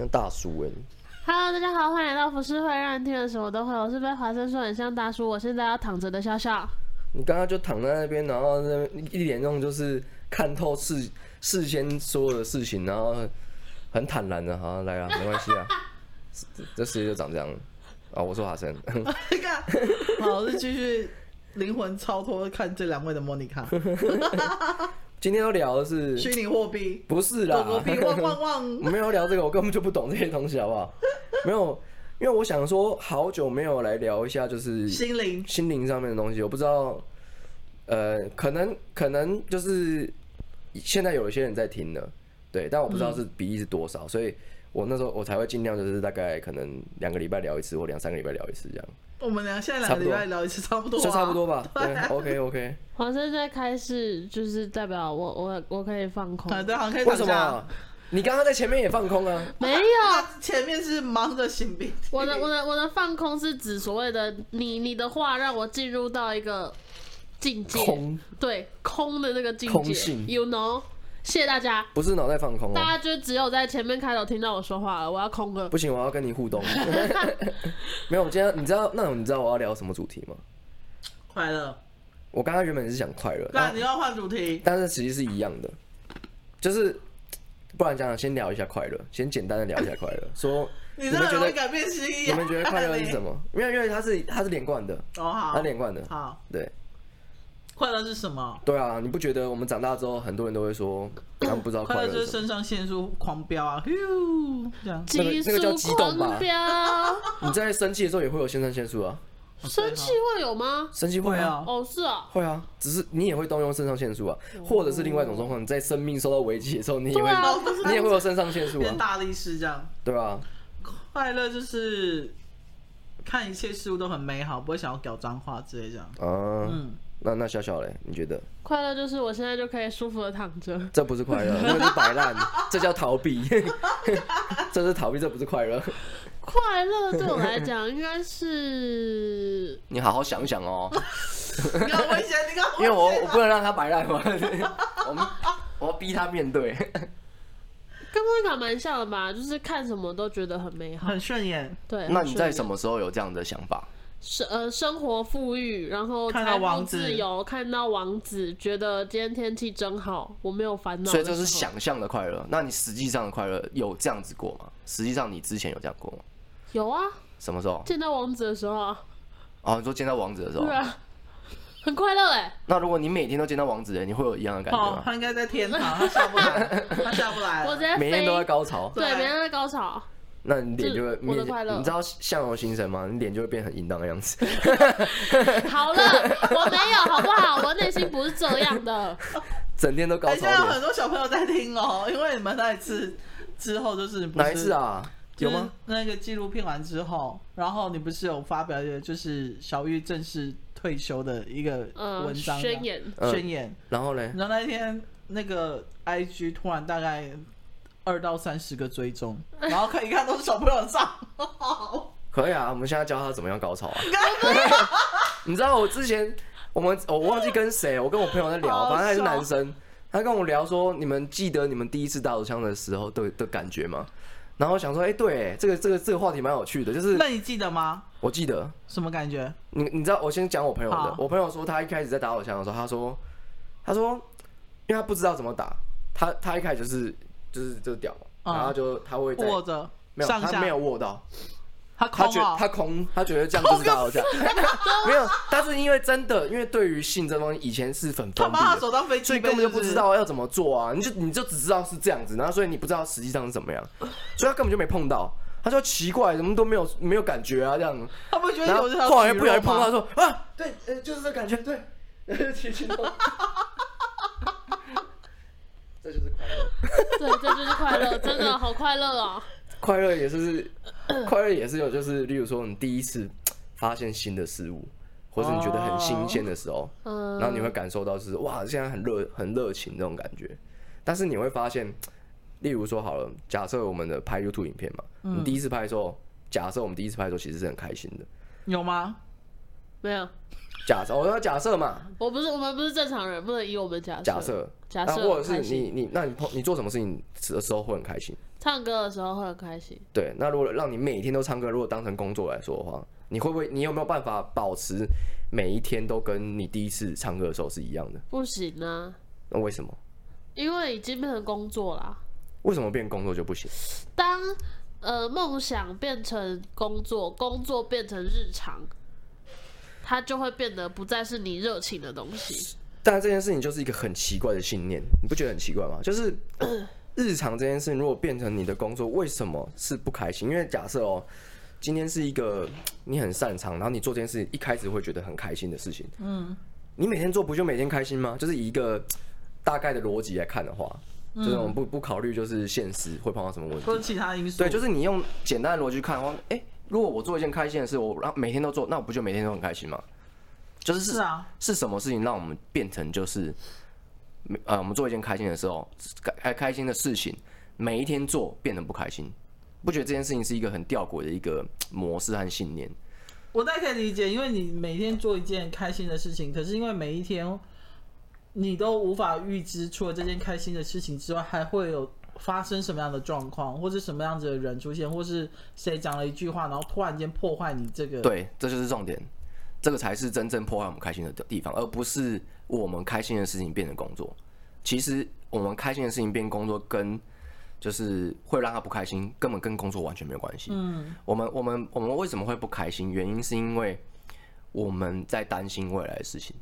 像大叔哎、欸。Hello，大家好，欢迎来到浮世会，让人听了什么都会。我是被华生说很像大叔，我现在要躺着的笑笑。你刚刚就躺在那边，然后那一脸那种就是看透事事先所有的事情，然后很坦然的，好来啊，没关系啊，这 这世界就长这样啊。我说华生，好，我是继续灵魂超脱看这两位的莫妮卡。今天要聊的是虚拟货币，不是啦，狗狗币汪汪汪。我没有聊这个，我根本就不懂这些东西，好不好？没有。因为我想说，好久没有来聊一下，就是心灵心灵上面的东西。我不知道，呃，可能可能就是现在有一些人在听了，对，但我不知道是比例是多少，嗯、所以我那时候我才会尽量就是大概可能两个礼拜聊一次，或两三个礼拜聊一次这样。我们俩现在两个礼拜聊一次差不多，就差不多吧。对，对，OK OK。黄生在开始，就是代表我我我可以放空。对，好，可以。为什么？你刚刚在前面也放空啊？没有，前面是忙着擤鼻涕。我的我的我的放空是指所谓的你你的话让我进入到一个境界，空对空的那个境界。空性，You know？谢谢大家。不是脑袋放空，大家就只有在前面开头听到我说话了。我要空了。不行，我要跟你互动。没有，我今天你知道那种你知道我要聊什么主题吗？快乐。我刚刚原本是想快乐，那你要换主题，但是其实是一样的，就是。不然这样，先聊一下快乐，先简单的聊一下快乐。说你们觉得改变心意？你们觉得快乐是什么？因为因为它是它是连贯的哦，好，它连贯的。好，对。快乐是什么？对啊，你不觉得我们长大之后，很多人都会说他们不知道快乐。就是肾上腺素狂飙啊，呜，这样。那个那个叫激动吧？你在生气的时候也会有肾上腺素啊。生气会有吗？生气会啊，哦是啊，会啊，只是你也会动用肾上腺素啊，或者是另外一种状况，你在生命受到危机的时候，你也会，你也会有肾上腺素啊，变大力士这样，对吧？快乐就是看一切事物都很美好，不会想要讲脏话之类这样。嗯，那那小小嘞，你觉得？快乐就是我现在就可以舒服的躺着，这不是快乐，那是摆烂，这叫逃避，这是逃避，这不是快乐。快乐对我来讲应该是，你好好想想哦。你危险，你因为我我不能让他摆烂嘛，我们我要逼他面对。跟莫妮卡蛮像的吧，就是看什么都觉得很美好，很顺眼。对，那你在什么时候有这样的想法？生呃生活富裕，然后财富自由，看到王子，觉得今天天气真好，我没有烦恼。所以这是想象的快乐。那你实际上的快乐有这样子过吗？实际上你之前有这样过吗？有啊。什么时候？见到王子的时候啊。哦，你说见到王子的时候。对啊。很快乐哎。那如果你每天都见到王子，你会有一样的感觉吗？他应该在天堂，他下不来，他下不来。我直接每天都在高潮。对，每天都在高潮。那你脸就会，你你知道相由心生吗？你脸就会变很淫荡的样子。好了，我没有，好不好？我内心不是这样的。整天都高潮。现在有很多小朋友在听哦，因为你们那一次之后就是不是哪一次啊？有吗？那个纪录片完之后，然后你不是有发表一个就是小玉正式退休的一个文章宣言？宣言。然后嘞？然后那一天那个 IG 突然大概。二到三十个追踪，然后看一看都是小朋友上，可以啊，我们现在教他怎么样高潮啊。你知道我之前我们我忘记跟谁，我跟我朋友在聊，反正他是男生，他跟我聊说，你们记得你们第一次打手枪的时候的的感觉吗？然后想说，哎、欸，对，这个这个这个话题蛮有趣的，就是那你记得吗？我记得什么感觉？你你知道，我先讲我朋友的，我朋友说他一开始在打手枪的时候，他说他说，因为他不知道怎么打，他他一开始就是。就是就是屌，然后就他会握着，没有，他没有握到，他他觉他空，他觉得这样就是打手枪，没有，但是因为真的，因为对于性这东西以前是很封闭的，所以根本就不知道要怎么做啊，你就你就只知道是这样子，然后所以你不知道实际上是怎么样，所以他根本就没碰到，他说奇怪，怎么都没有没有感觉啊这样，他不觉得有这后来不小心碰到，说啊，对，呃，就是这感觉，对，轻轻的。对，这就是快乐，真的好快乐啊！快乐也是，快乐也是有，就是例如说，你第一次发现新的事物，或是你觉得很新鲜的时候，然后你会感受到是哇，现在很热，很热情这种感觉。但是你会发现，例如说好了，假设我们的拍 YouTube 影片嘛，你第一次拍的时候，假设我们第一次拍的时候其实是很开心的，有吗？没有。假设我要假设嘛，我不是我们不是正常人，不能以我们假设。假设假设，或者是你你那你碰你做什么事情的时候会很开心？唱歌的时候会很开心。对，那如果让你每天都唱歌，如果当成工作来说的话，你会不会？你有没有办法保持每一天都跟你第一次唱歌的时候是一样的？不行啊。那为什么？因为已经变成工作啦。为什么变工作就不行？当呃梦想变成工作，工作变成日常。它就会变得不再是你热情的东西。但这件事情就是一个很奇怪的信念，你不觉得很奇怪吗？就是日常这件事情如果变成你的工作，为什么是不开心？因为假设哦，今天是一个你很擅长，然后你做这件事情一开始会觉得很开心的事情，嗯，你每天做不就每天开心吗？就是以一个大概的逻辑来看的话，就是我们不不考虑就是现实会碰到什么问题，或者其他因素。对，就是你用简单的逻辑看的话，哎。如果我做一件开心的事，我让每天都做，那我不就每天都很开心吗？就是是啊，是什么事情让我们变成就是，呃，我们做一件开心的时候，开开心的事情，每一天做变得不开心，不觉得这件事情是一个很吊诡的一个模式和信念？我大概可以理解，因为你每天做一件开心的事情，可是因为每一天你都无法预知，除了这件开心的事情之外，还会有。发生什么样的状况，或是什么样子的人出现，或是谁讲了一句话，然后突然间破坏你这个？对，这就是重点，这个才是真正破坏我们开心的地方，而不是我们开心的事情变成工作。其实我们开心的事情变工作，跟就是会让他不开心，根本跟工作完全没有关系。嗯，我们我们我们为什么会不开心？原因是因为我们在担心未来的事情。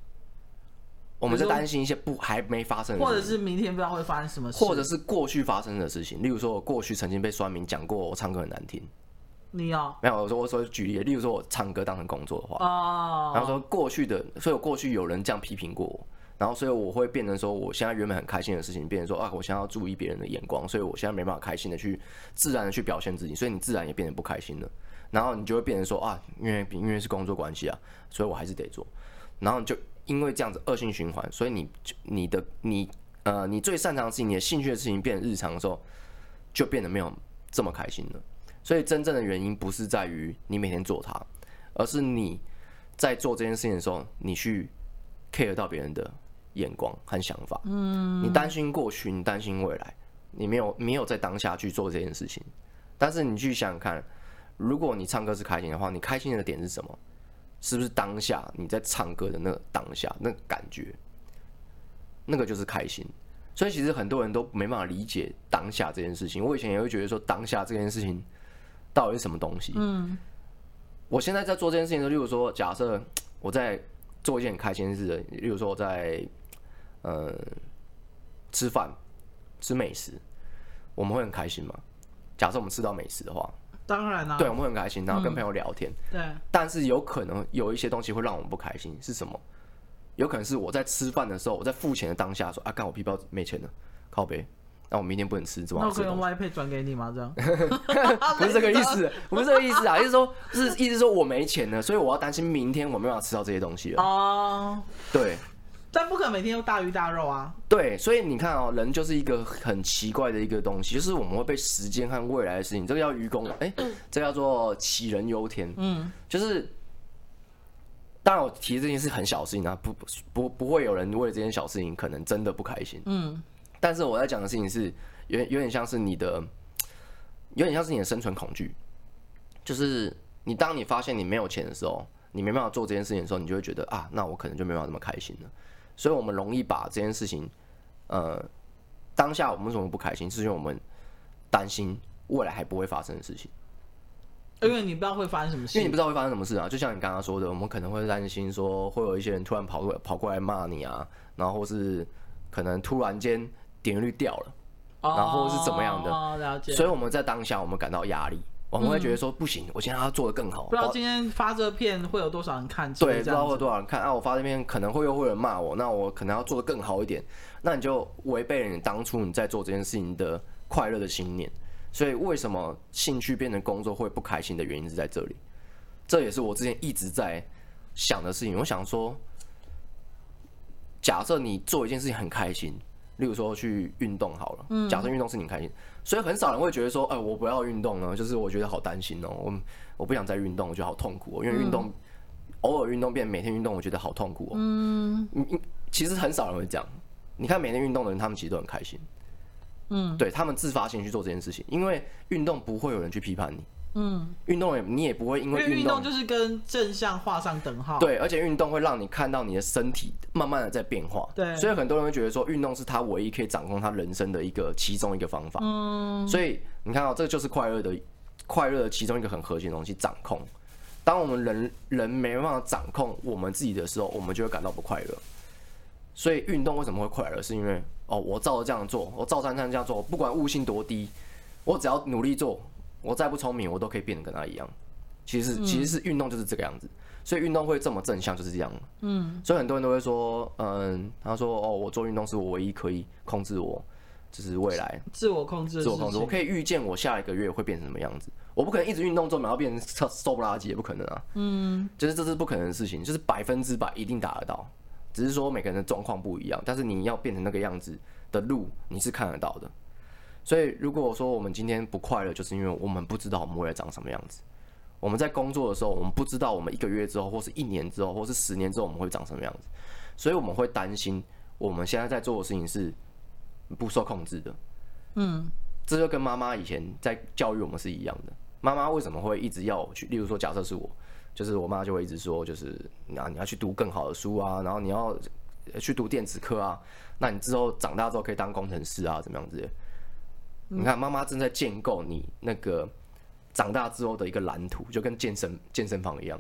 我们在担心一些不还没发生的事情，或者是明天不知道会发生什么事，或者是过去发生的事情。例如说，我过去曾经被酸民讲过我唱歌很难听。你有？没有，我说我说举例，例如说我唱歌当成工作的话，哦，然后说过去的，所以我过去有人这样批评过我，然后所以我会变成说，我现在原本很开心的事情，变成说啊，我现在要注意别人的眼光，所以我现在没办法开心的去自然的去表现自己，所以你自然也变得不开心了。然后你就会变成说啊，因为因为是工作关系啊，所以我还是得做，然后你就。因为这样子恶性循环，所以你你的你呃你最擅长的事情，你的兴趣的事情变日常的时候，就变得没有这么开心了。所以真正的原因不是在于你每天做它，而是你在做这件事情的时候，你去 care 到别人的眼光和想法。嗯，你担心过去，你担心未来，你没有没有在当下去做这件事情。但是你去想想看，如果你唱歌是开心的话，你开心的点是什么？是不是当下你在唱歌的那个当下那个感觉，那个就是开心。所以其实很多人都没办法理解当下这件事情。我以前也会觉得说，当下这件事情到底是什么东西？嗯，我现在在做这件事情的时候，例如说，假设我在做一件很开心的事，例如说我在呃吃饭吃美食，我们会很开心吗？假设我们吃到美食的话。当然啦、啊，对，我们会很开心，然后跟朋友聊天。嗯、对，但是有可能有一些东西会让我们不开心，是什么？有可能是我在吃饭的时候，我在付钱的当下说：“啊，干我皮包没钱了，靠背，那我明天不能吃，怎么？”那我可以用 Y Pay 转给你吗？这样？不是这个意思，不是这个意思啊，意思说，是意思说我没钱了，所以我要担心明天我没办法吃到这些东西了。哦，对。但不可能每天都大鱼大肉啊！对，所以你看哦，人就是一个很奇怪的一个东西，就是我们会被时间和未来的事情，这个叫愚公，哎，这个、叫做杞人忧天。嗯，就是当然我提这件事很小事情啊，不不不会有人为了这件小事情可能真的不开心。嗯，但是我在讲的事情是有有点像是你的，有点像是你的生存恐惧，就是你当你发现你没有钱的时候，你没办法做这件事情的时候，你就会觉得啊，那我可能就没办法这么开心了。所以，我们容易把这件事情，呃，当下我们为什么不开心？是因为我们担心未来还不会发生的事情。因为你不知道会发生什么事，因为你不知道会发生什么事啊。就像你刚刚说的，我们可能会担心说，会有一些人突然跑过来跑过来骂你啊，然后是可能突然间点击率掉了，然后是怎么样的？所以我们在当下，我们感到压力。我们会觉得说不行，我现在要做的更好。不知道今天发这片会有多少人看？对，不知道会有多少人看啊！我发这片可能会又会有人骂我，那我可能要做的更好一点。那你就违背了你当初你在做这件事情的快乐的信念。所以为什么兴趣变成工作会不开心的原因是在这里。这也是我之前一直在想的事情。我想说，假设你做一件事情很开心。例如说去运动好了，假设运动是你开心，所以很少人会觉得说，哎，我不要运动了，就是我觉得好担心哦，我我不想再运动，我觉得好痛苦哦，因为运动，偶尔运动变每天运动，我觉得好痛苦哦。嗯，其实很少人会这样。你看每天运动的人，他们其实都很开心。嗯，对，他们自发性去做这件事情，因为运动不会有人去批判你。嗯，运动也你也不会因为运动，动就是跟正向画上等号。对，而且运动会让你看到你的身体慢慢的在变化。对，所以很多人会觉得说，运动是他唯一可以掌控他人生的一个其中一个方法。嗯，所以你看到这个就是快乐的快乐的其中一个很核心的东西，掌控。当我们人人没办法掌控我们自己的时候，我们就会感到不快乐。所以运动为什么会快乐？是因为哦，我照着这样做，我照三餐这样做，不管悟性多低，我只要努力做。我再不聪明，我都可以变得跟他一样。其实，其实是运动就是这个样子，所以运动会这么正向就是这样。嗯，所以很多人都会说，嗯，他说哦，我做运动是我唯一可以控制我，就是未来自我控制，自我控制，我可以预见我下一个月会变成什么样子。我不可能一直运动做，然后变成瘦不拉几，也不可能啊。嗯，就是这是不可能的事情，就是百分之百一定达得到，只是说每个人的状况不一样。但是你要变成那个样子的路，你是看得到的。所以，如果说我们今天不快乐，就是因为我们不知道我们未来长什么样子。我们在工作的时候，我们不知道我们一个月之后，或是一年之后，或是十年之后，我们会长什么样子。所以，我们会担心我们现在在做的事情是不受控制的。嗯，这就跟妈妈以前在教育我们是一样的。妈妈为什么会一直要我去？例如说，假设是我，就是我妈就会一直说，就是那你要去读更好的书啊，然后你要去读电子科啊，那你之后长大之后可以当工程师啊，怎么样子？你看，妈妈正在建构你那个长大之后的一个蓝图，就跟健身健身房一样。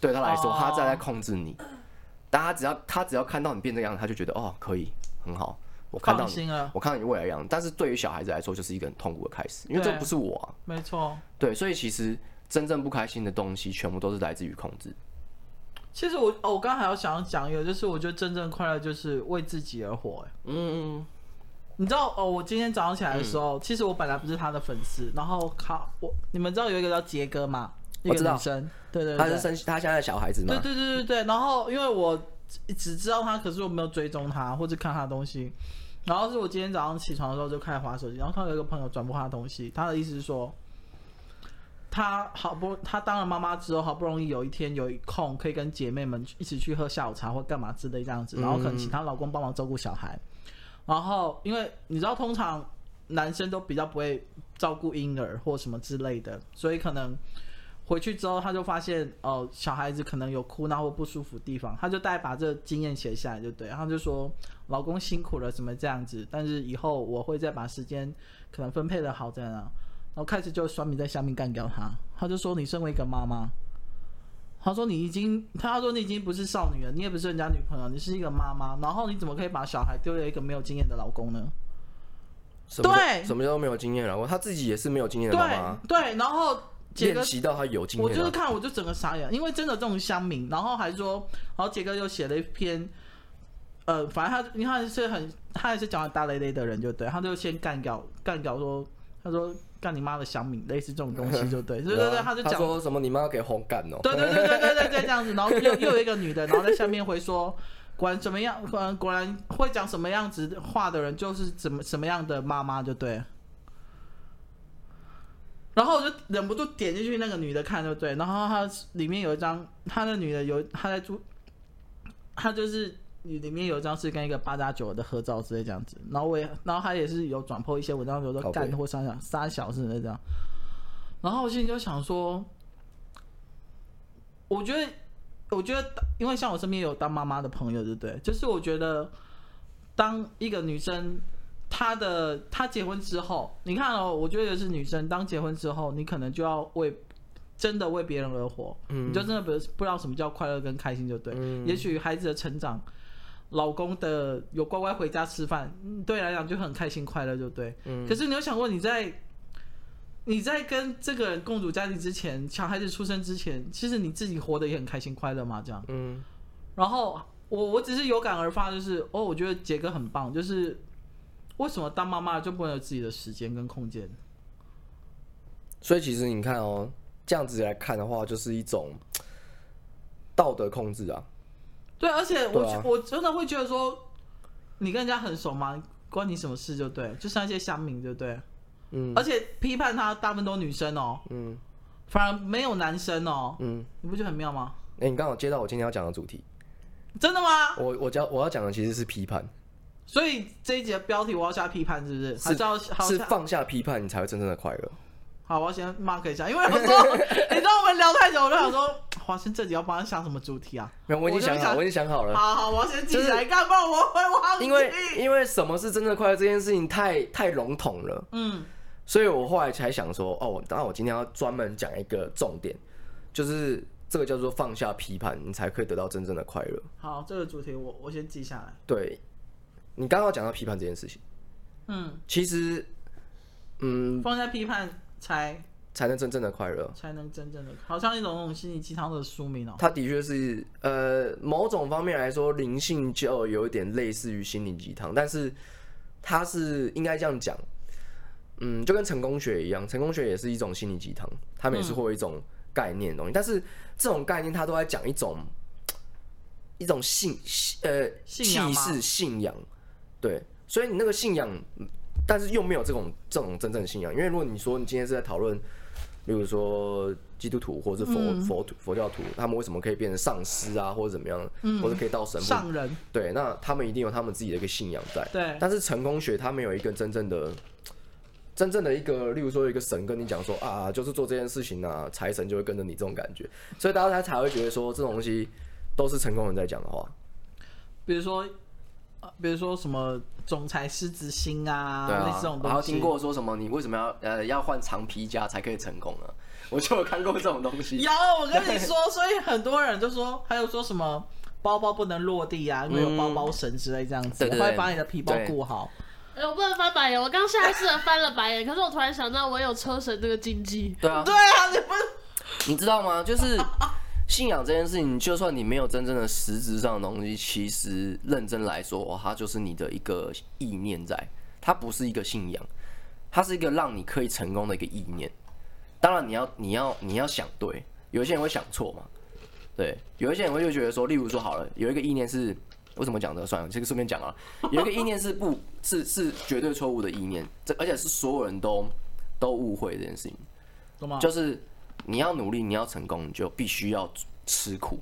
对他来说，他在在控制你。但他只要他只要看到你变这样，他就觉得哦，可以很好。我看到你，我看到你未来样子。但是对于小孩子来说，就是一个很痛苦的开始，因为这不是我啊。没错。对，所以其实真正不开心的东西，全部都是来自于控制。其实我哦，我刚刚还要想要讲一个，就是我觉得真正快乐就是为自己而活。哎，嗯嗯。你知道哦，我今天早上起来的时候，嗯、其实我本来不是他的粉丝，然后靠我，你们知道有一个叫杰哥吗？一个女生，对对对，他是生他现在的小孩子吗？对对对对对。然后因为我只知道他，可是我没有追踪他或者看他的东西。然后是我今天早上起床的时候就开始划手机，然后看到有一个朋友转播他的东西，他的意思是说，他好不他当了妈妈之后，好不容易有一天有一空可以跟姐妹们一起去喝下午茶或干嘛之类这样子，然后可能请她老公帮忙照顾小孩。然后，因为你知道，通常男生都比较不会照顾婴儿或什么之类的，所以可能回去之后，他就发现哦，小孩子可能有哭闹或不舒服地方，他就带把这经验写下来，就对。然后就说老公辛苦了，怎么这样子？但是以后我会再把时间可能分配的好在哪。然后开始就酸米在下面干掉他，他就说你身为一个妈妈。他说：“你已经，他说你已经不是少女了，你也不是人家女朋友，你是一个妈妈。然后你怎么可以把小孩丢给一个没有经验的老公呢？对，什么叫没有经验的老公？他自己也是没有经验的妈妈。对，然后练习到他有经验。我就是看，我就整个傻眼，因为真的这种乡民，然后还说，然后杰哥又写了一篇，呃，反正他，你看是很，他也是讲大雷雷的人，就对，他就先干掉，干掉说，他说。”干你妈的小米，类似这种东西 就对，对对对，他就讲说什么你妈给红干哦，对对对对对对对这样子，然后又又有一个女的，然后在下面回说，果然怎么样，果然果然会讲什么样子话的人就是怎么什么样的妈妈就对，然后我就忍不住点进去那个女的看就对，然后她里面有一张，她那女的有她在住，她就是。你里面有一张是跟一个八加九的合照之类这样子，然后我也，然后他也是有转 po 一些文章，比如说干或三小三小之类这样，然后我心里就想说，我觉得，我觉得，因为像我身边有当妈妈的朋友，对不对？就是我觉得，当一个女生，她的她结婚之后，你看哦，我觉得是女生当结婚之后，你可能就要为真的为别人而活，嗯，你就真的不不知道什么叫快乐跟开心，就对，嗯，也许孩子的成长。老公的有乖乖回家吃饭，对来讲就很开心快乐，就对。嗯。可是你有想过，你在你在跟这个人共组家庭之前，小孩子出生之前，其实你自己活得也很开心快乐吗？这样。嗯。然后我我只是有感而发，就是哦，我觉得杰哥很棒，就是为什么当妈妈就不能有自己的时间跟空间？所以其实你看哦，这样子来看的话，就是一种道德控制啊。对，而且我、啊、我真的会觉得说，你跟人家很熟吗？关你什么事？就对，就像一些乡民，就对。嗯。而且批判他大部分都女生哦。嗯。反而没有男生哦。嗯。你不觉得很妙吗？哎、欸，你刚好接到我今天要讲的主题。真的吗？我我讲我要讲的其实是批判。所以这一集的标题我要下批判，是不是？是要是放下批判，你才会真正的快乐。好，我要先 mark 一下，因为有时候你知道我们聊太久，我就想说，华生这集要帮他想什么主题啊？没有，我已经想好，我，我已经想好了。好好，我要先记起来干嘛？我会忘记。因为因为什么是真正的快乐这件事情太太笼统了，嗯，所以我后来才想说，哦，当然我今天要专门讲一个重点，就是这个叫做放下批判，你才可以得到真正的快乐。好，这个主题我我先记下来。对，你刚刚讲到批判这件事情，嗯，其实，嗯，放下批判。才才能真正的快乐，才能真正的，好像一种那种心灵鸡汤的书名哦。它的确是，呃，某种方面来说，灵性就有一点类似于心灵鸡汤，但是它是应该这样讲，嗯，就跟成功学一样，成功学也是一种心灵鸡汤，他们也是会有一种概念的东西，嗯、但是这种概念它都在讲一种一种信，呃，气势信仰，对，所以你那个信仰。但是又没有这种这种真正的信仰，因为如果你说你今天是在讨论，例如说基督徒或者佛、嗯、佛佛教徒，他们为什么可以变成上师啊，或者怎么样，嗯、或者可以到神上人？对，那他们一定有他们自己的一个信仰在。对。但是成功学他没有一个真正的真正的一个，例如说有一个神跟你讲说啊，就是做这件事情啊，财神就会跟着你这种感觉，所以大家才会觉得说这种东西都是成功人在讲的话。比如说。比如说什么总裁狮子心啊，对啊，类似这种东西。然后听过说什么你为什么要呃要换长皮夹才可以成功呢？我就有看过这种东西。有，我跟你说，所以很多人就说，还有说什么包包不能落地啊，因为有包包绳之类这样子，嗯、对对对，会把你的皮包顾好。哎、欸，我不能翻白眼，我刚下意识的翻了白眼，可是我突然想到，我有车神这个禁忌。对啊，对啊，你不，你知道吗？就是。信仰这件事情，就算你没有真正的实质上的东西，其实认真来说，哦，它就是你的一个意念在，它不是一个信仰，它是一个让你可以成功的一个意念。当然，你要你要你要想对，有一些人会想错嘛，对，有一些人会就觉得说，例如说好了，有一个意念是为什么讲这个算了，这个顺便讲啊，有一个意念是不是是绝对错误的意念，这而且是所有人都都误会这件事情，懂吗？就是。你要努力，你要成功，你就必须要吃苦。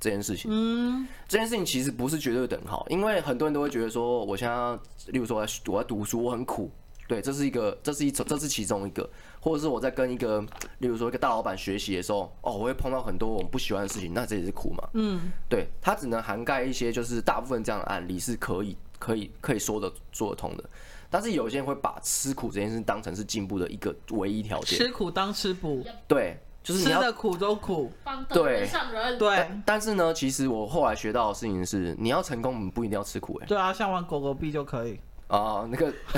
这件事情，嗯，这件事情其实不是绝对等号，因为很多人都会觉得说，我现在，例如说我在我在读书，我很苦，对，这是一个，这是一种，这是其中一个，或者是我在跟一个，例如说一个大老板学习的时候，哦，我会碰到很多我不喜欢的事情，那这也是苦嘛，嗯，对，它只能涵盖一些，就是大部分这样的案例是可以，可以，可以说得说得通的。但是有些人会把吃苦这件事当成是进步的一个唯一条件。吃苦当吃补，对，就是你要吃的苦都苦，对，对。但是呢，其实我后来学到的事情是，你要成功，你不一定要吃苦，哎。对啊，像玩狗狗币就可以。哦，那个，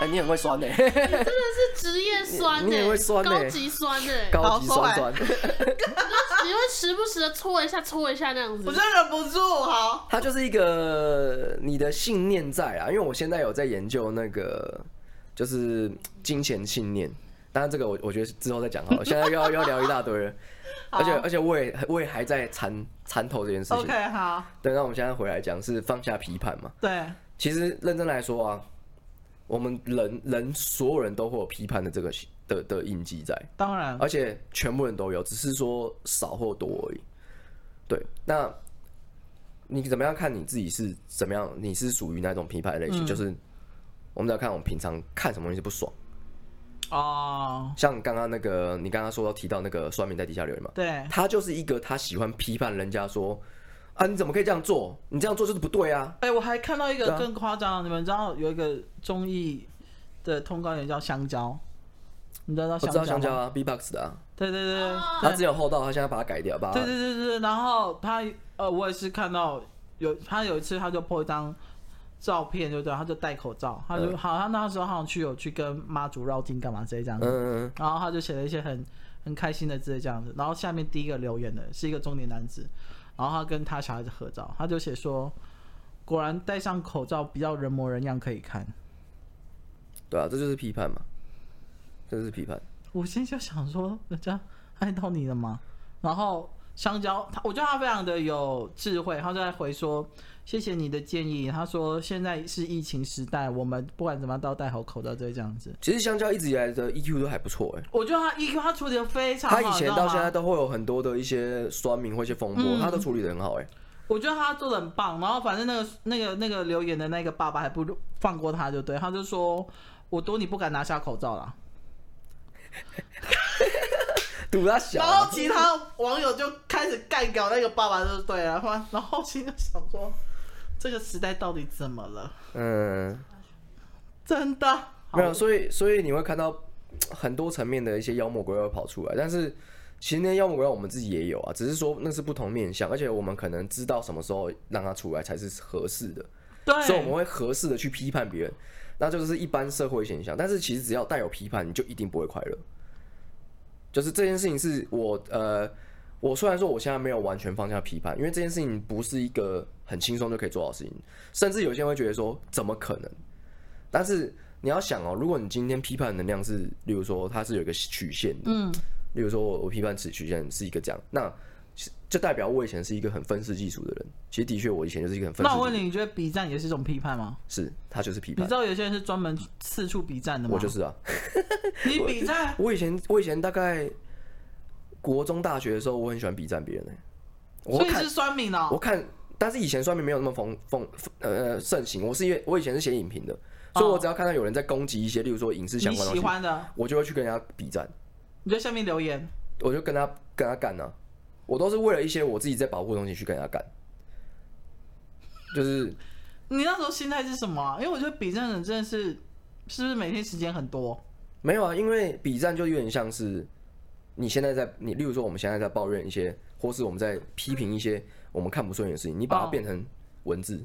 哎，你很会酸呢，真的是职业酸，你很会酸，高级酸呢，高级酸酸。你会时不时的搓一下，搓一下那样子，我真忍不住。好，它就是一个你的信念在啊，因为我现在有在研究那个，就是金钱信念。当然这个我我觉得之后再讲好了，现在又要又要聊一大堆了，而且而且我也我也还在参参透这件事情。OK，好。对，那我们现在回来讲是放下批判嘛？对。其实认真来说啊，我们人人所有人都会有批判的这个的的印记在，当然，而且全部人都有，只是说少或多而已。对，那你怎么样看你自己是怎么样？你是属于哪种批判类型？嗯、就是我们要看我们平常看什么东西不爽哦，像刚刚那个你刚刚说到提到那个酸民在底下留言嘛，对，他就是一个他喜欢批判人家说。啊！你怎么可以这样做？你这样做就是不对啊！哎、欸，我还看到一个更夸张，啊、你们知道有一个综艺的通告员叫香蕉，你知道香蕉吗？我知道香蕉啊，B-box 的啊。对对对，他只有厚道，他现在把它改掉吧。对对对对，然后他呃，我也是看到有他有一次他就 po 一张照片，就对，他就戴口罩，他就、嗯、好他那时候好像去有去跟妈祖绕境干嘛之类这样子，嗯嗯，然后他就写了一些很很开心的字这样子，然后下面第一个留言的是一个中年男子。然后他跟他小孩子合照，他就写说：“果然戴上口罩比较人模人样，可以看。”对啊，这就是批判嘛，这就是批判。我心就想说，人家爱到你了吗？然后香蕉，他我觉得他非常的有智慧，他就在回说。谢谢你的建议。他说现在是疫情时代，我们不管怎么样都要戴好口罩，这样子。其实香蕉一直以来的 EQ 都还不错哎。我觉得他 EQ 他处理的非常好。他以前到现在都会有很多的一些酸民或一些风波，嗯、他都处理的很好哎。我觉得他做的很棒。然后反正那个那个那个留言的那个爸爸还不放过他，就对，他就说我赌你不敢拿下口罩啦。赌他小。然后其他网友就开始干掉那个爸爸，就对了。然后心就想说。这个时代到底怎么了？嗯，真的没有，所以所以你会看到很多层面的一些妖魔鬼怪跑出来，但是其实那些妖魔鬼怪我们自己也有啊，只是说那是不同面相，而且我们可能知道什么时候让它出来才是合适的，对，所以我们会合适的去批判别人，那就是一般社会现象。但是其实只要带有批判，你就一定不会快乐。就是这件事情是我呃。我虽然说我现在没有完全放下批判，因为这件事情不是一个很轻松就可以做到的事情，甚至有些人会觉得说怎么可能？但是你要想哦，如果你今天批判的能量是，例如说它是有一个曲线的，嗯，例如说我我批判此曲线是一个这样，那就代表我以前是一个很分世技术的人。其实的确我以前就是一个很分世。那我问你，你觉得比战也是一种批判吗？是，他就是批判。你知道有些人是专门四处比战的吗？我就是啊。你比战？我以前我以前大概。国中、大学的时候，我很喜欢比战别人呢。所以是酸民哦。我看，但是以前算命没有那么风风呃盛行。我是因为我以前是写影评的，所以我只要看到有人在攻击一些，例如说影视相关的喜欢的，我就会去跟人家比战。你在下面留言，我就跟他跟他干呢。我都是为了一些我自己在保护的东西去跟人家干。就是 你那时候心态是什么啊？因为我觉得比战的人真的是，是不是每天时间很多？没有啊，因为比战就有点像是。你现在在你，例如说我们现在在抱怨一些，或是我们在批评一些我们看不顺眼的事情，你把它变成文字，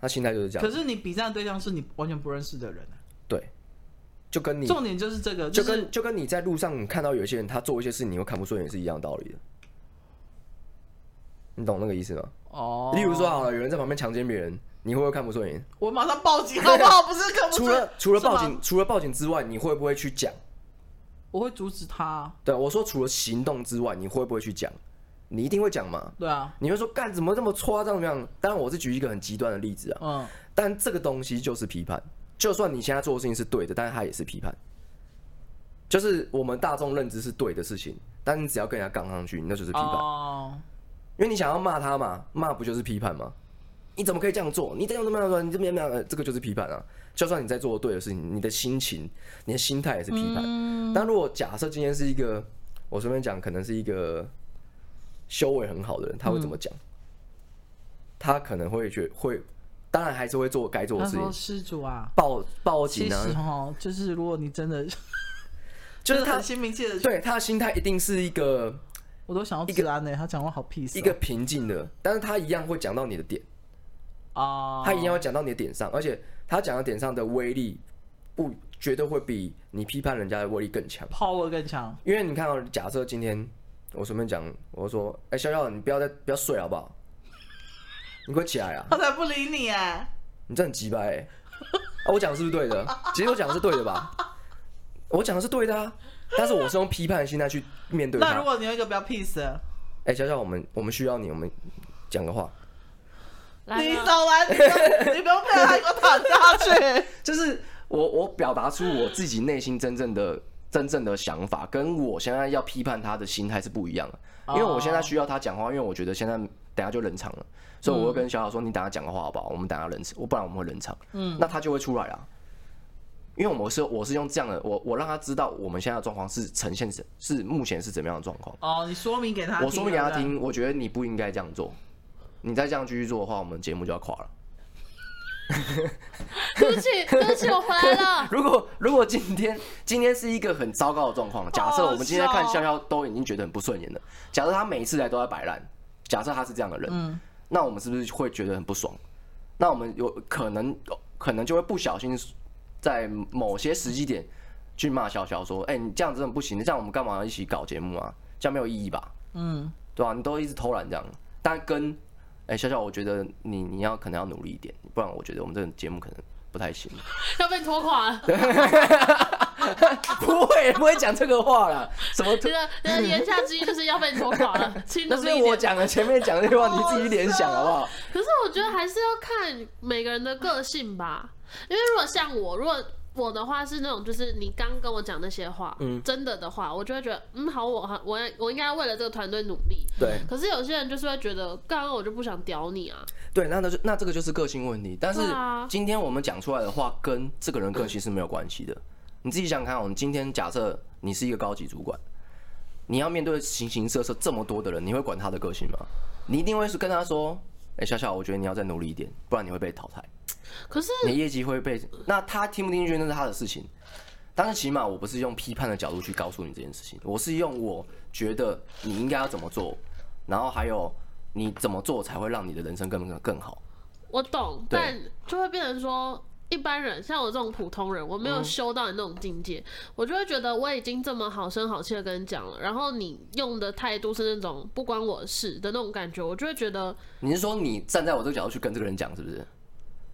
他心态就是这样。可是你比赛的对象是你完全不认识的人。对，就跟你重点就是这个，就跟就跟你在路上看到有些人他做一些事情，你会看不顺眼是一样的道理的。你懂那个意思吗？哦。例如说好了，有人在旁边强奸别人，你会不会看不顺眼？我马上报警好不好？不是看不顺。除了除了报警，除了报警之外，你会不会去讲？我会阻止他。对，我说除了行动之外，你会不会去讲？你一定会讲嘛？对啊。你会说干怎么这么夸张？怎么样？当然，我是举一个很极端的例子啊。嗯。但这个东西就是批判，就算你现在做的事情是对的，但是它也是批判。就是我们大众认知是对的事情，但你只要跟人家杠上去，那就是批判。哦。因为你想要骂他嘛，骂不就是批判吗？你怎么可以这样做？你这样怎么样？你这么样？这个就是批判啊。就算你在做对的事情，你的心情、你的心态也是批判。嗯、但如果假设今天是一个，我随便讲，可能是一个修为很好的人，他会怎么讲？嗯、他可能会觉会，当然还是会做该做的事情。施主啊，报报警啊！其实齁，就是如果你真的，就是他心明气的，对他的心态一定是一个，我都想要治安呢。他讲话好 peace，一个平静的，但是他一样会讲到你的点啊，他一样会讲到你的点上，而且。他讲到点上的威力，不绝对会比你批判人家的威力更强，power 更强。因为你看哦，假设今天我随便讲，我说，哎、欸，小小，你不要再不要睡好不好？你快起来啊！他才不理你哎！你这很鸡掰哎！啊，我讲的是不是对的？其实我讲的是对的吧？我讲的是对的啊，但是我是用批判的心态去面对他。那如果你有一个比较 peace，哎、欸，小小，我们我们需要你，我们讲个话。你走完，你不用陪他，给我躺下去。就是我，我表达出我自己内心真正的、真正的想法，跟我现在要批判他的心态是不一样的。因为我现在需要他讲话，因为我觉得现在等下就冷场了，所以我会跟小小说：“你等下讲个话好不好？我们等下冷场，我不然我们会冷场。”嗯，那他就会出来了。因为我们是，我是用这样的，我我让他知道我们现在的状况是呈现是是目前是怎么样的状况。哦，你说明给他，我说明给他听。我觉得你不应该这样做。你再这样继续做的话，我们节目就要垮了。对不起，对不起，我回来了。如果如果今天今天是一个很糟糕的状况，假设我们今天看笑笑都已经觉得很不顺眼了，假设他每一次来都在摆烂，假设他是这样的人，嗯，那我们是不是会觉得很不爽？那我们有可能可能就会不小心在某些时机点去骂笑笑说：“哎，你这样真的不行，这样我们干嘛要一起搞节目啊？这样没有意义吧？”嗯，对吧？你都一直偷懒这样，但跟哎，小小，我觉得你你要可能要努力一点，不然我觉得我们这个节目可能不太行，要被拖垮了。不会不会讲这个话了。什么？这个言下之意就是要被拖垮了。那是我讲的，前面讲的那句话，你自己联想好不好？可是我觉得还是要看每个人的个性吧。因为如果像我，如果我的话是那种，就是你刚跟我讲那些话，嗯，真的的话，我就会觉得，嗯，好，我好，我我应该为了这个团队努力。对。可是有些人就是会觉得，刚刚我就不想屌你啊。对，那那就那这个就是个性问题。但是今天我们讲出来的话，跟这个人个性是没有关系的。你自己想想看，我们今天假设你是一个高级主管，你要面对形形色色这么多的人，你会管他的个性吗？你一定会是跟他说，哎，小小，我觉得你要再努力一点，不然你会被淘汰。可是你业绩会被那他听不进去那是他的事情，但是起码我不是用批判的角度去告诉你这件事情，我是用我觉得你应该要怎么做，然后还有你怎么做才会让你的人生更更好。我懂，但就会变成说一般人像我这种普通人，我没有修到你那种境界，嗯、我就会觉得我已经这么好声好气的跟你讲了，然后你用的态度是那种不关我的事的那种感觉，我就会觉得你是说你站在我这个角度去跟这个人讲是不是？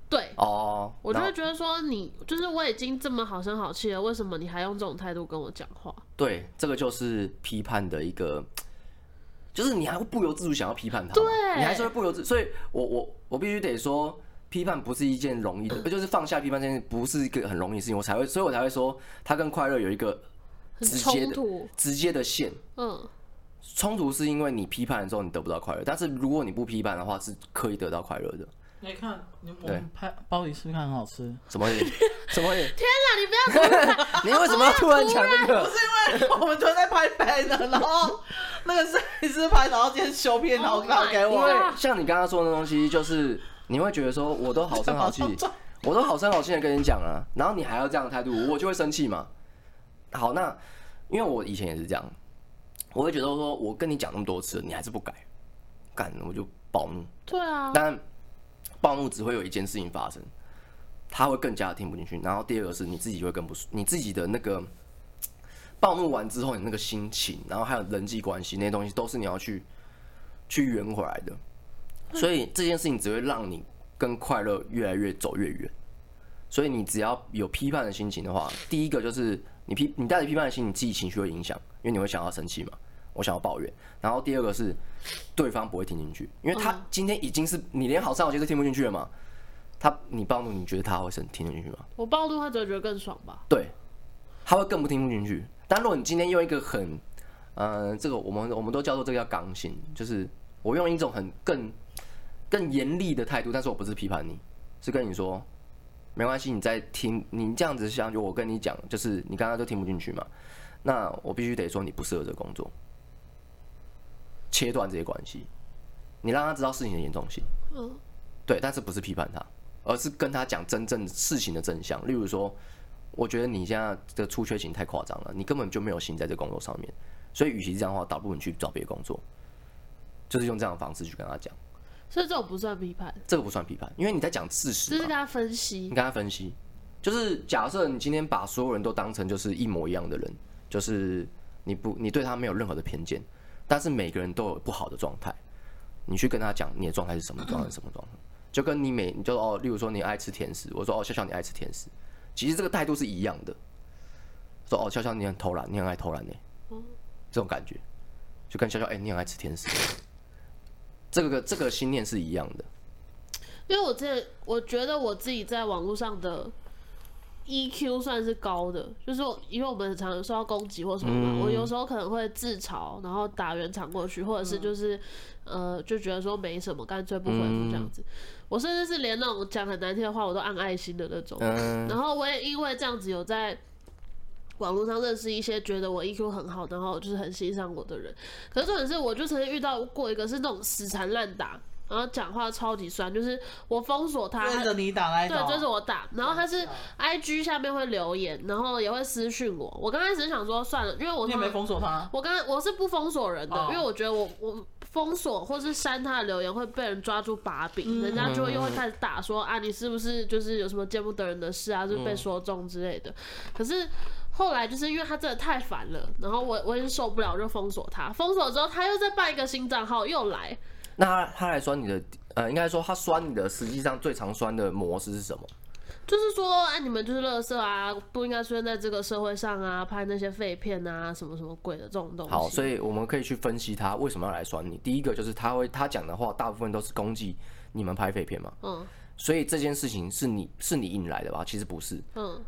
对哦，我就会觉得说你就是我已经这么好声好气了，为什么你还用这种态度跟我讲话？对，这个就是批判的一个，就是你还会不由自主想要批判他，对，你还是会不由自，所以我我我必须得说，批判不是一件容易的，就是放下批判这件事不是一个很容易的事情，我才会，所以我才会说，他跟快乐有一个直接的直接的线，嗯，冲突是因为你批判了之后你得不到快乐，但是如果你不批判的话，是可以得到快乐的。你看，你我们拍鲍鱼是不是很好吃？什么？什么？天哪！你不要突然，你为什么要突然讲这个？不是因为我们正在拍拍的，然后那个摄影师拍，然后今天修片，然后发给我。因为像你刚刚说的东西，就是你会觉得说，我都好生好气，我都好生好气的跟你讲了，然后你还要这样的态度，我就会生气嘛。好，那因为我以前也是这样，我会觉得说，我跟你讲那么多次，你还是不改，干我就暴怒。对啊，但。暴怒只会有一件事情发生，他会更加的听不进去。然后第二个是你自己会更不舒，你自己的那个暴怒完之后，你那个心情，然后还有人际关系那些东西，都是你要去去圆回来的。所以这件事情只会让你跟快乐越来越走越远。所以你只要有批判的心情的话，第一个就是你批你带着批判的心，你自己情绪会影响，因为你会想要生气嘛。我想要抱怨，然后第二个是对方不会听进去，因为他今天已经是你连好声好气都听不进去了嘛。他你暴怒，你觉得他会听听进去吗？我暴怒，他只会觉得更爽吧？对，他会更不听不进去。但如果你今天用一个很，嗯、呃，这个我们我们都叫做这个叫刚性，就是我用一种很更更严厉的态度，但是我不是批判你，是跟你说没关系，你在听，你这样子想，就我跟你讲，就是你刚刚都听不进去嘛，那我必须得说你不适合这个工作。切断这些关系，你让他知道事情的严重性。嗯，对，但是不是批判他，而是跟他讲真正事情的真相。例如说，我觉得你现在的出缺勤太夸张了，你根本就没有心在这工作上面，所以与其这样的话，倒不如你去找别的工作。就是用这样的方式去跟他讲。所以这种不算批判，这个不算批判，因为你在讲事实。就是跟他分析，你跟他分析，就是假设你今天把所有人都当成就是一模一样的人，就是你不你对他没有任何的偏见。但是每个人都有不好的状态，你去跟他讲你的状态是什么状态，什么状态，就跟你每你就哦，例如说你爱吃甜食，我说哦，笑笑你爱吃甜食，其实这个态度是一样的。说哦，笑笑你很偷懒，你很爱偷懒呢，这种感觉，就跟笑笑哎，你很爱吃甜食，这个这个心念是一样的。因为我这我觉得我自己在网络上的。EQ 算是高的，就是因为我们常常受到攻击或什么嘛，嗯、我有时候可能会自嘲，然后打圆场过去，或者是就是、嗯、呃就觉得说没什么，干脆不回复这样子。嗯、我甚至是连那种讲很难听的话，我都按爱心的那种。嗯、然后我也因为这样子有在网络上认识一些觉得我 EQ 很好，然后就是很欣赏我的人。可是重点是，我就曾经遇到过一个是那种死缠烂打。然后讲话超级酸，就是我封锁他，追着你打来，对，追着我打。然后他是 I G 下面会留言，然后也会私讯我。我刚开始想说算了，因为我也没封锁他。我刚我是不封锁人的，因为我觉得我我封锁或是删他的留言会被人抓住把柄，人家就会又会开始打说啊，你是不是就是有什么见不得人的事啊，就是被说中之类的。可是后来就是因为他真的太烦了，然后我我已经受不了，就封锁他。封锁之后，他又再办一个新账号又来。那他他来酸你的，呃，应该说他酸你的，实际上最常酸的模式是什么？就是说，啊，你们就是垃圾啊，不应该出现在这个社会上啊，拍那些废片啊，什么什么鬼的这种东西。好，所以我们可以去分析他为什么要来酸你。第一个就是他会他讲的话，大部分都是攻击你们拍废片嘛。嗯。所以这件事情是你是你引来的吧？其实不是。嗯。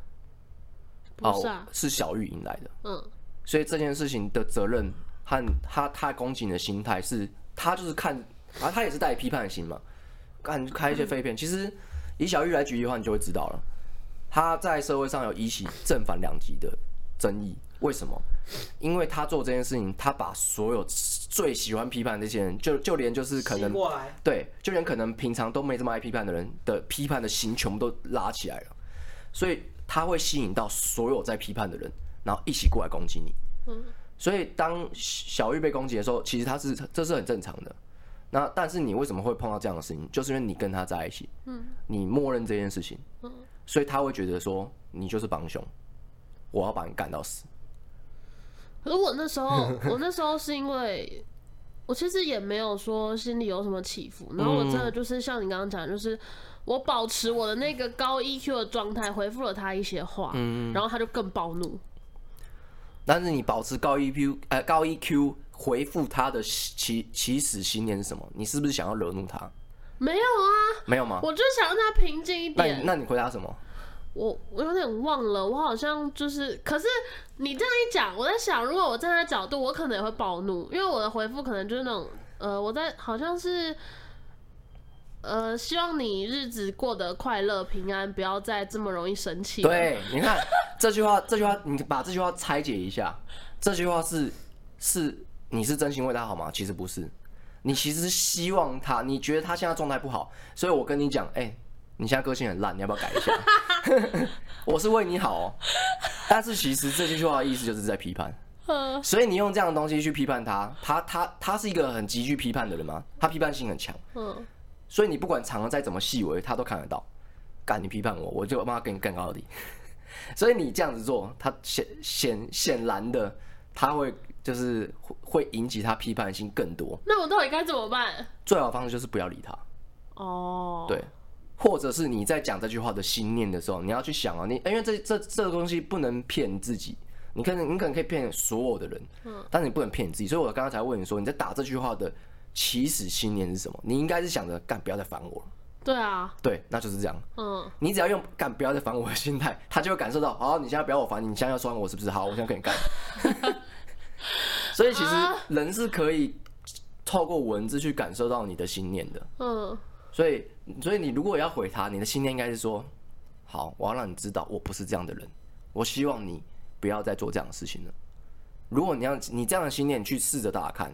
不是啊。哦，是小玉引来的。嗯。所以这件事情的责任和他他攻击你的心态是，他就是看啊，他也是带批判的心嘛，看开一些废片，嗯、其实。以小玉来举例的话，你就会知道了。他在社会上有一起正反两极的争议，为什么？因为他做这件事情，他把所有最喜欢批判的那些人，就就连就是可能对，就连可能平常都没这么爱批判的人的批判的心，全部都拉起来了。所以他会吸引到所有在批判的人，然后一起过来攻击你。嗯所以当小玉被攻击的时候，其实他是这是很正常的。那但是你为什么会碰到这样的事情？就是因为你跟他在一起，嗯，你默认这件事情，嗯，所以他会觉得说你就是帮凶，我要把你干到死。可是我那时候，我那时候是因为我其实也没有说心里有什么起伏，然后我真的就是像你刚刚讲，就是我保持我的那个高 EQ 的状态，回复了他一些话，嗯，然后他就更暴怒。但是你保持高 EQ，呃，高 EQ。回复他的起起始信念是什么？你是不是想要惹怒他？没有啊，没有吗？我就想让他平静一点。那那你回答什么？我我有点忘了，我好像就是，可是你这样一讲，我在想，如果我站在角度，我可能也会暴怒，因为我的回复可能就是那种，呃，我在好像是，呃，希望你日子过得快乐平安，不要再这么容易生气。对，你看这句话，这句话，你把这句话拆解一下，这句话是是。你是真心为他好吗？其实不是，你其实是希望他，你觉得他现在状态不好，所以我跟你讲，哎、欸，你现在个性很烂，你要不要改一下？我是为你好哦，但是其实这句话的意思就是在批判，所以你用这样的东西去批判他，他他他是一个很极具批判的人吗？他批判性很强，嗯所以你不管藏的再怎么细微，他都看得到。敢你批判我，我就帮他给你干到底。所以你这样子做，他显显显然的他会。就是会会引起他批判性更多。那我到底该怎么办？最好的方式就是不要理他。哦。对，或者是你在讲这句话的心念的时候，你要去想啊，你因为这这这个东西不能骗自己。你可能你可能可以骗所有的人，嗯，但是你不能骗你自己。所以我刚刚才问你说，你在打这句话的起始心念是什么？你应该是想着干，不要再烦我了。对啊。对，那就是这样。嗯。你只要用干，不要再烦我的心态，他就会感受到，哦，你现在不要我烦你，你现在要酸我是不是？好，我现在跟你干。所以其实人是可以透过文字去感受到你的心念的。嗯。所以，所以你如果要回他，你的心念应该是说：好，我要让你知道我不是这样的人。我希望你不要再做这样的事情了。如果你要你这样的心念去试着打看，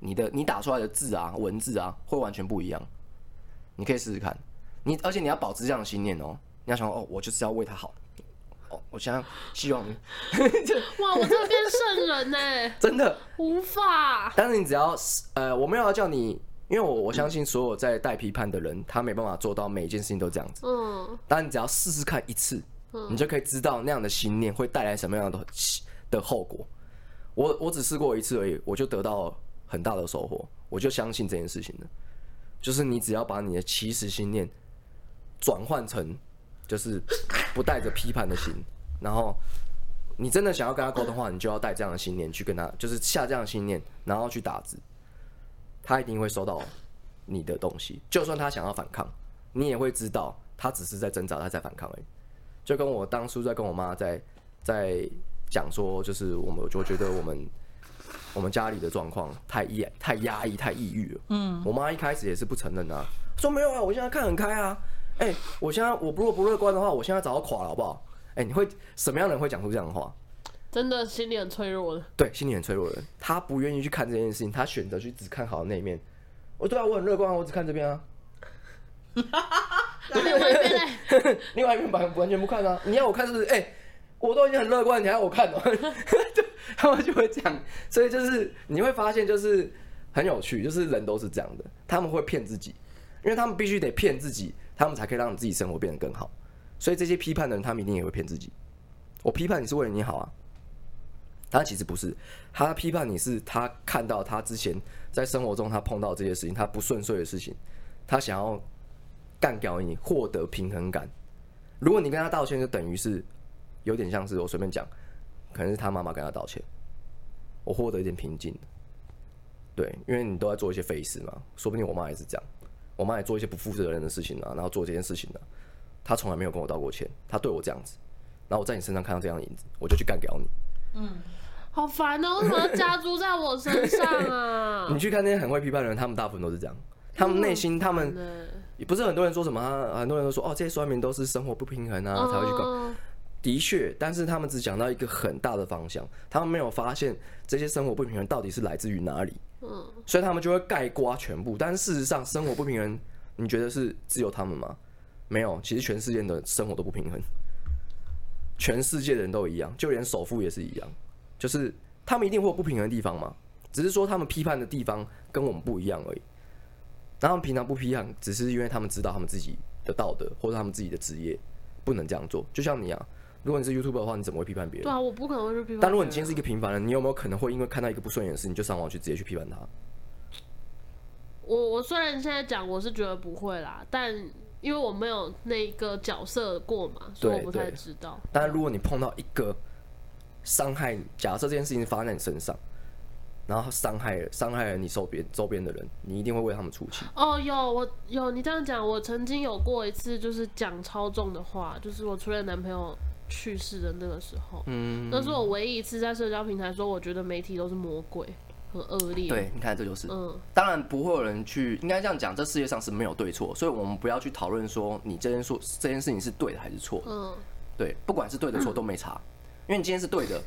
你的你打出来的字啊、文字啊，会完全不一样。你可以试试看。你而且你要保持这样的心念哦。你要想哦，我就是要为他好。我现在希望 你哇！我真的变圣人呢，真的无法。但是你只要呃，我没有要叫你，因为我我相信所有在带批判的人，他没办法做到每一件事情都这样子。嗯。但你只要试试看一次，你就可以知道那样的心念会带来什么样的的后果。我我只试过一次而已，我就得到很大的收获。我就相信这件事情了，就是你只要把你的起始心念转换成。就是不带着批判的心，然后你真的想要跟他沟通的话，你就要带这样的信念去跟他，就是下这样的信念，然后去打字，他一定会收到你的东西。就算他想要反抗，你也会知道他只是在挣扎，他在反抗而已。就跟我当初在跟我妈在在讲说，就是我们就觉得我们我们家里的状况太压太压抑太抑郁了。嗯，我妈一开始也是不承认啊，说没有啊，我现在看很开啊。哎、欸，我现在我如果不乐观的话，我现在早要垮了，好不好？哎、欸，你会什么样的人会讲出这样的话？真的心里很脆弱的。对，心里很脆弱的人，他不愿意去看这件事情，他选择去只看好的那一面。我对啊，我很乐观，我只看这边啊。另外一边呢？另外一边完完全不看啊！你要我看是不是？哎、欸，我都已经很乐观，你还要我看吗？就他们就会这样，所以就是你会发现，就是很有趣，就是人都是这样的，他们会骗自己，因为他们必须得骗自己。他们才可以让你自己生活变得更好，所以这些批判的人，他们一定也会骗自己。我批判你是为了你好啊，他其实不是。他批判你是他看到他之前在生活中他碰到这些事情，他不顺遂的事情，他想要干掉你，获得平衡感。如果你跟他道歉，就等于是有点像是我随便讲，可能是他妈妈跟他道歉，我获得一点平静。对，因为你都在做一些费事嘛，说不定我妈也是这样，我妈也做一些不负责任的事情啊，然后做这件事情呢、啊，她从来没有跟我道过歉，她对我这样子，然后我在你身上看到这样的影子，我就去干掉你。嗯，好烦哦，为什么要加诸在我身上啊？你去看那些很会批判的人，他们大部分都是这样，他们内心他们也不是很多人说什么、啊，很多人都说哦，这些酸民都是生活不平衡啊，才会去搞。的确，但是他们只讲到一个很大的方向，他们没有发现这些生活不平衡到底是来自于哪里。嗯，所以他们就会盖刮全部。但是事实上，生活不平衡，你觉得是只有他们吗？没有，其实全世界的生活都不平衡，全世界的人都一样，就连首富也是一样，就是他们一定会有不平衡的地方嘛，只是说他们批判的地方跟我们不一样而已。那他们平常不批判，只是因为他们知道他们自己的道德或者他们自己的职业不能这样做，就像你啊。如果你是 YouTuber 的话，你怎么会批判别人？对啊，我不可能会去批判。但如果你今天是一个平凡人，你有没有可能会因为看到一个不顺眼的事，你就上网去直接去批判他？我我虽然现在讲，我是觉得不会啦，但因为我没有那个角色过嘛，所以我不太知道。但如果你碰到一个伤害，假设这件事情发生在你身上，然后伤害了伤害了你周边周边的人，你一定会为他们出气。哦，有我有你这样讲，我曾经有过一次，就是讲超重的话，就是我初恋男朋友。去世的那个时候，嗯，那是我唯一一次在社交平台说，我觉得媒体都是魔鬼，很恶劣。对，你看这就是，嗯，当然不会有人去，应该这样讲，这世界上是没有对错，所以我们不要去讨论说你这件事这件事情是对的还是错的，嗯，对，不管是对的错都没差，因为你今天是对的，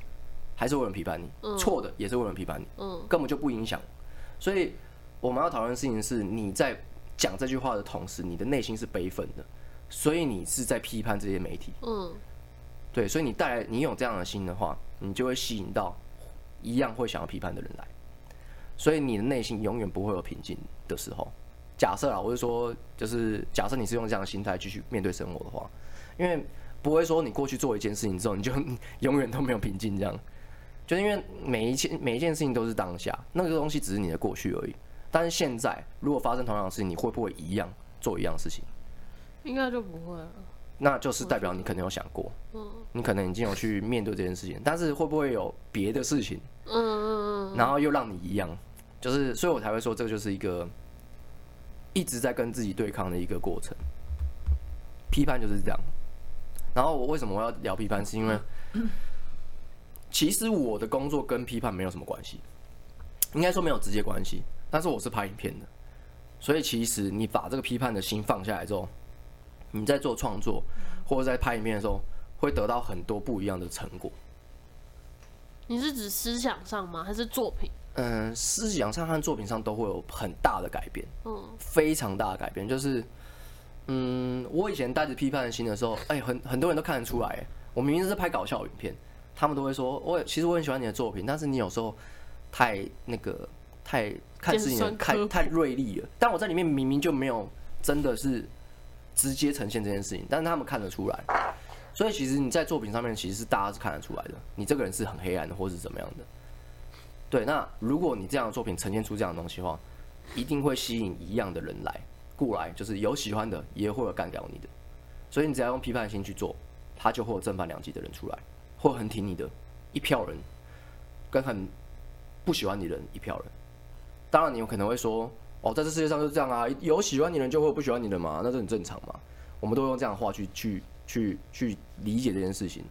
还是会有人批判你，错的也是会有人批判你，嗯，根本就不影响。所以我们要讨论的事情是，你在讲这句话的同时，你的内心是悲愤的，所以你是在批判这些媒体，嗯。对，所以你带来你有这样的心的话，你就会吸引到一样会想要批判的人来，所以你的内心永远不会有平静的时候。假设啊，我是说，就是假设你是用这样的心态继续面对生活的话，因为不会说你过去做一件事情之后，你就 永远都没有平静这样，就是因为每一件每一件事情都是当下，那个东西只是你的过去而已。但是现在如果发生同样的事情，你会不会一样做一样的事情？应该就不会了。那就是代表你可能有想过，你可能已经有去面对这件事情，但是会不会有别的事情嗯，然后又让你一样，就是所以我才会说这个就是一个一直在跟自己对抗的一个过程。批判就是这样，然后我为什么我要聊批判，是因为 其实我的工作跟批判没有什么关系，应该说没有直接关系，但是我是拍影片的，所以其实你把这个批判的心放下来之后。你在做创作或者在拍影片的时候，会得到很多不一样的成果。你是指思想上吗？还是作品？嗯，思想上和作品上都会有很大的改变，嗯，非常大的改变。就是，嗯，我以前带着批判的心的时候，哎、欸，很很多人都看得出来，我明明是在拍搞笑影片，他们都会说，我其实我很喜欢你的作品，但是你有时候太那个太看事情太太锐利了。但我在里面明明就没有真的是。直接呈现这件事情，但是他们看得出来，所以其实你在作品上面其实是大家是看得出来的，你这个人是很黑暗的，或是怎么样的。对，那如果你这样的作品呈现出这样的东西的话，一定会吸引一样的人来过来，就是有喜欢的，也会有干掉你的。所以你只要用批判心去做，他就会有正反两极的人出来，会很挺你的一票人，跟很不喜欢你的人一票人。当然，你有可能会说。哦，在这世界上就是这样啊，有喜欢你的人就会有不喜欢你的嘛，那这很正常嘛。我们都用这样的话去去去去理解这件事情。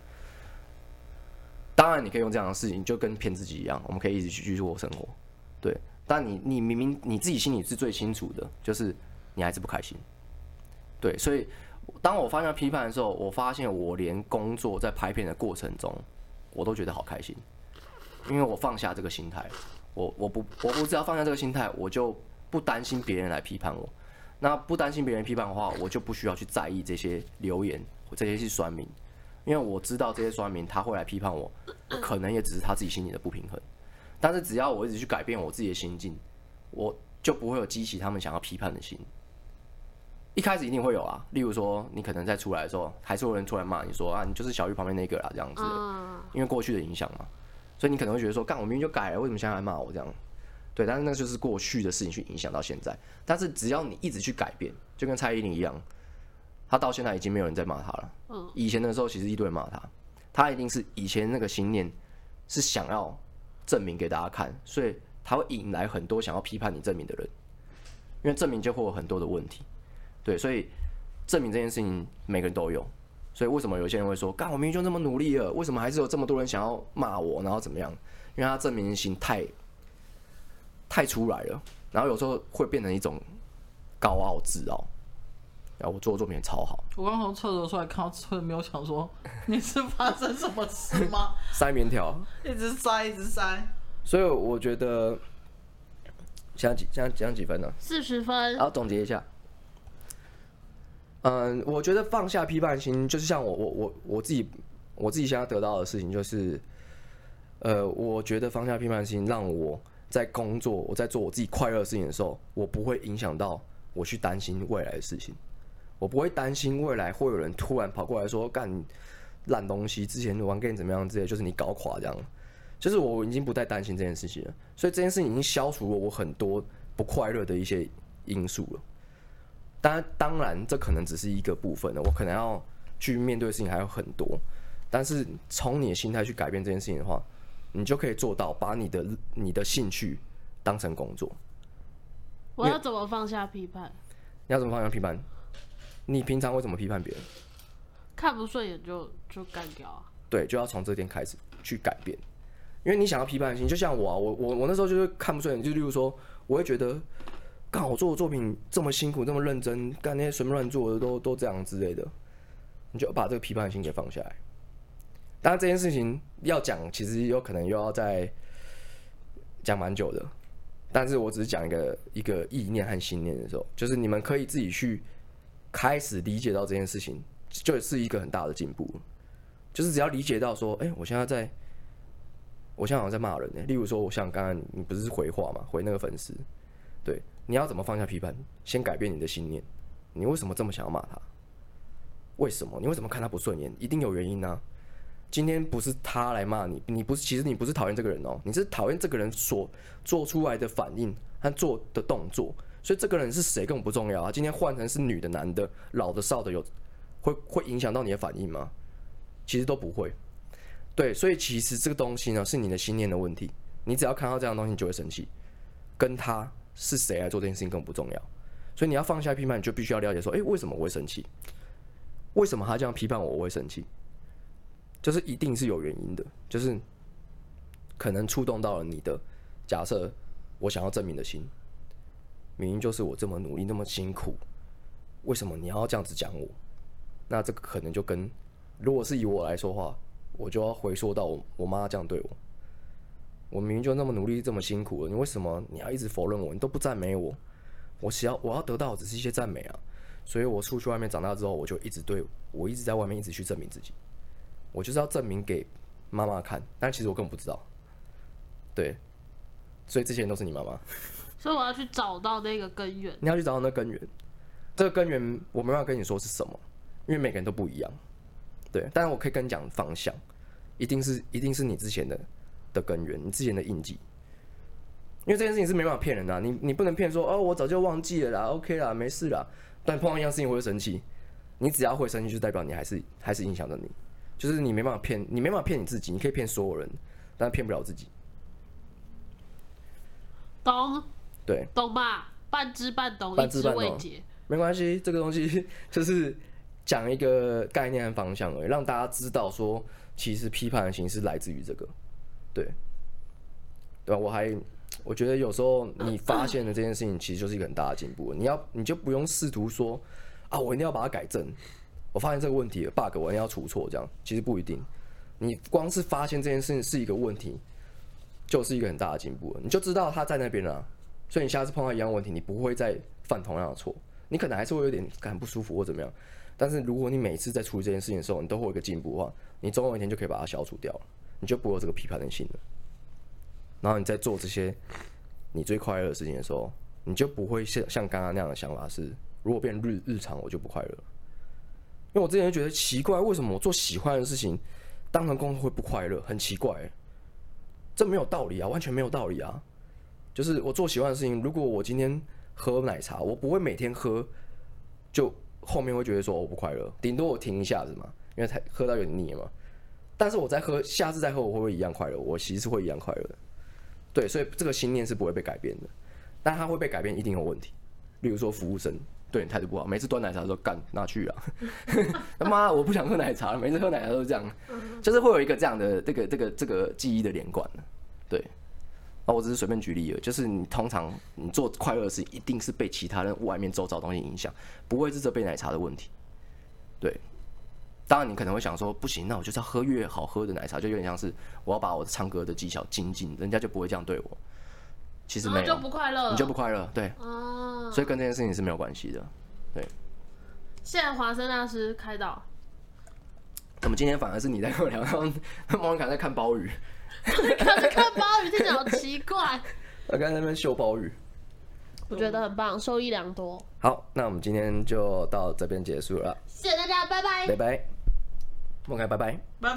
当然，你可以用这样的事情，就跟骗自己一样，我们可以一直去去过生活。对，但你你明明你自己心里是最清楚的，就是你还是不开心。对，所以当我发现批判的时候，我发现我连工作在拍片的过程中，我都觉得好开心，因为我放下这个心态，我我不我不只要放下这个心态，我就。不担心别人来批判我，那不担心别人批判的话，我就不需要去在意这些留言，这些是酸民，因为我知道这些酸民他会来批判我，可能也只是他自己心里的不平衡。但是只要我一直去改变我自己的心境，我就不会有激起他们想要批判的心。一开始一定会有啊，例如说你可能在出来的时候，还是有人突然骂你说啊，你就是小玉旁边那个啦这样子，因为过去的影响嘛，所以你可能会觉得说，干我明明就改了，为什么现在还骂我这样？对，但是那就是过去的事情去影响到现在。但是只要你一直去改变，就跟蔡依林一样，她到现在已经没有人在骂她了。嗯，以前的时候其实一堆人骂她，她一定是以前那个信念是想要证明给大家看，所以她会引来很多想要批判你证明的人，因为证明就会有很多的问题。对，所以证明这件事情每个人都有。所以为什么有些人会说，干我明明就那么努力了，为什么还是有这么多人想要骂我，然后怎么样？因为他证明心太太出来了，然后有时候会变成一种高傲自傲。然后我做的作品也超好。我刚从厕所出来，看到厕没有想说你是发生什么事吗？塞棉条，一直塞，一直塞。所以我觉得现在几现在讲几分呢？四十分。好，总结一下。嗯，我觉得放下批判心，就是像我我我我自己我自己现在得到的事情，就是，呃，我觉得放下批判心，让我在工作，我在做我自己快乐的事情的时候，我不会影响到我去担心未来的事情，我不会担心未来会有人突然跑过来说干烂东西，之前玩 game 怎么样之类，就是你搞垮这样，就是我已经不再担心这件事情了，所以这件事情已经消除了我很多不快乐的一些因素了。当然当然，这可能只是一个部分的，我可能要去面对的事情还有很多。但是从你的心态去改变这件事情的话，你就可以做到把你的你的兴趣当成工作。我要怎么放下批判？你要怎么放下批判？你平常会怎么批判别人？看不顺眼就就干掉啊！对，就要从这点开始去改变。因为你想要批判性，就像我啊，我我我那时候就是看不顺眼，就例如说，我会觉得。干我做的作品这么辛苦，这么认真，干那些随便乱做的都都这样之类的，你就把这个批判心给放下来。当然这件事情要讲，其实有可能又要再讲蛮久的。但是我只是讲一个一个意念和信念的时候，就是你们可以自己去开始理解到这件事情，就是一个很大的进步。就是只要理解到说，哎、我现在在，我现在好像在骂人呢。例如说，我像刚刚你不是回话嘛，回那个粉丝，对。你要怎么放下批判？先改变你的信念。你为什么这么想要骂他？为什么？你为什么看他不顺眼？一定有原因啊！今天不是他来骂你，你不是，其实你不是讨厌这个人哦，你是讨厌这个人所做出来的反应和做的动作。所以这个人是谁根本不重要啊！今天换成是女的、男的、老的、少的，有会会影响到你的反应吗？其实都不会。对，所以其实这个东西呢，是你的信念的问题。你只要看到这样东西，你就会生气，跟他。是谁来做这件事情更不重要，所以你要放下批判，你就必须要了解说，诶，为什么我会生气？为什么他这样批判我，我会生气？就是一定是有原因的，就是可能触动到了你的假设，我想要证明的心，明明就是我这么努力，那么辛苦，为什么你要这样子讲我？那这个可能就跟，如果是以我来说话，我就要回溯到我我妈这样对我。我明明就那么努力，这么辛苦了，你为什么你要一直否认我？你都不赞美我？我想要我要得到的只是一些赞美啊！所以我出去外面长大之后，我就一直对我一直在外面一直去证明自己，我就是要证明给妈妈看。但其实我根本不知道，对，所以这些人都是你妈妈。所以我要去找到那个根源。你要去找到那根源，这个根源我没办法跟你说是什么，因为每个人都不一样。对，但是我可以跟你讲方向，一定是一定是你之前的。的根源，你之前的印记，因为这件事情是没办法骗人的啊，你你不能骗说哦，我早就忘记了啦，OK 啦，没事啦。但碰到一样事情我会生气，你只要会生气，就代表你还是还是影响着你，就是你没办法骗，你没办法骗你自己，你可以骗所有人，但骗不了自己。懂？对，懂吧？半知半懂，半知半解。没关系，这个东西 就是讲一个概念和方向而已，让大家知道说，其实批判的形式来自于这个。对，对吧？我还我觉得有时候你发现的这件事情，其实就是一个很大的进步。你要你就不用试图说啊，我一定要把它改正。我发现这个问题 bug，我一定要出错，这样其实不一定。你光是发现这件事情是一个问题，就是一个很大的进步。你就知道它在那边了，所以你下次碰到一样问题，你不会再犯同样的错。你可能还是会有点感不舒服或怎么样，但是如果你每次在处理这件事情的时候，你都会有一个进步的话，你总有一天就可以把它消除掉了。你就不会有这个批判的心了。然后你在做这些你最快乐的事情的时候，你就不会像像刚刚那样的想法是：如果变日日常，我就不快乐。因为我之前就觉得奇怪，为什么我做喜欢的事情当成工作会不快乐？很奇怪，这没有道理啊，完全没有道理啊。就是我做喜欢的事情，如果我今天喝奶茶，我不会每天喝就后面会觉得说我不快乐，顶多我停一下子嘛，因为太喝到有点腻嘛。但是我再喝，下次再喝，我会不会一样快乐？我其实是会一样快乐的。对，所以这个信念是不会被改变的，但它会被改变，一定有问题。例如说服务生对你态度不好，每次端奶茶都说干拿去啊，他妈我不想喝奶茶了，每次喝奶茶都这样，就是会有一个这样的这个这个这个记忆的连贯。对，啊，我只是随便举例了，就是你通常你做快乐的事，一定是被其他人外面周遭东西影响，不会是这杯奶茶的问题。对。当然，你可能会想说，不行，那我就是要喝越好喝的奶茶，就有点像是我要把我唱歌的技巧精进，人家就不会这样对我。其实没有，就不快乐，你就不快乐，对。啊，所以跟这件事情是没有关系的，对。现在华生大师开导。怎么今天反而是你在跟我聊，然后莫文凯在看鲍鱼。看看鲍鱼，听起来好奇怪。我刚才在那边修鲍鱼。我觉得很棒，受益良多。好，那我们今天就到这边结束了。谢谢大家，拜拜。拜拜。莫凯，拜拜。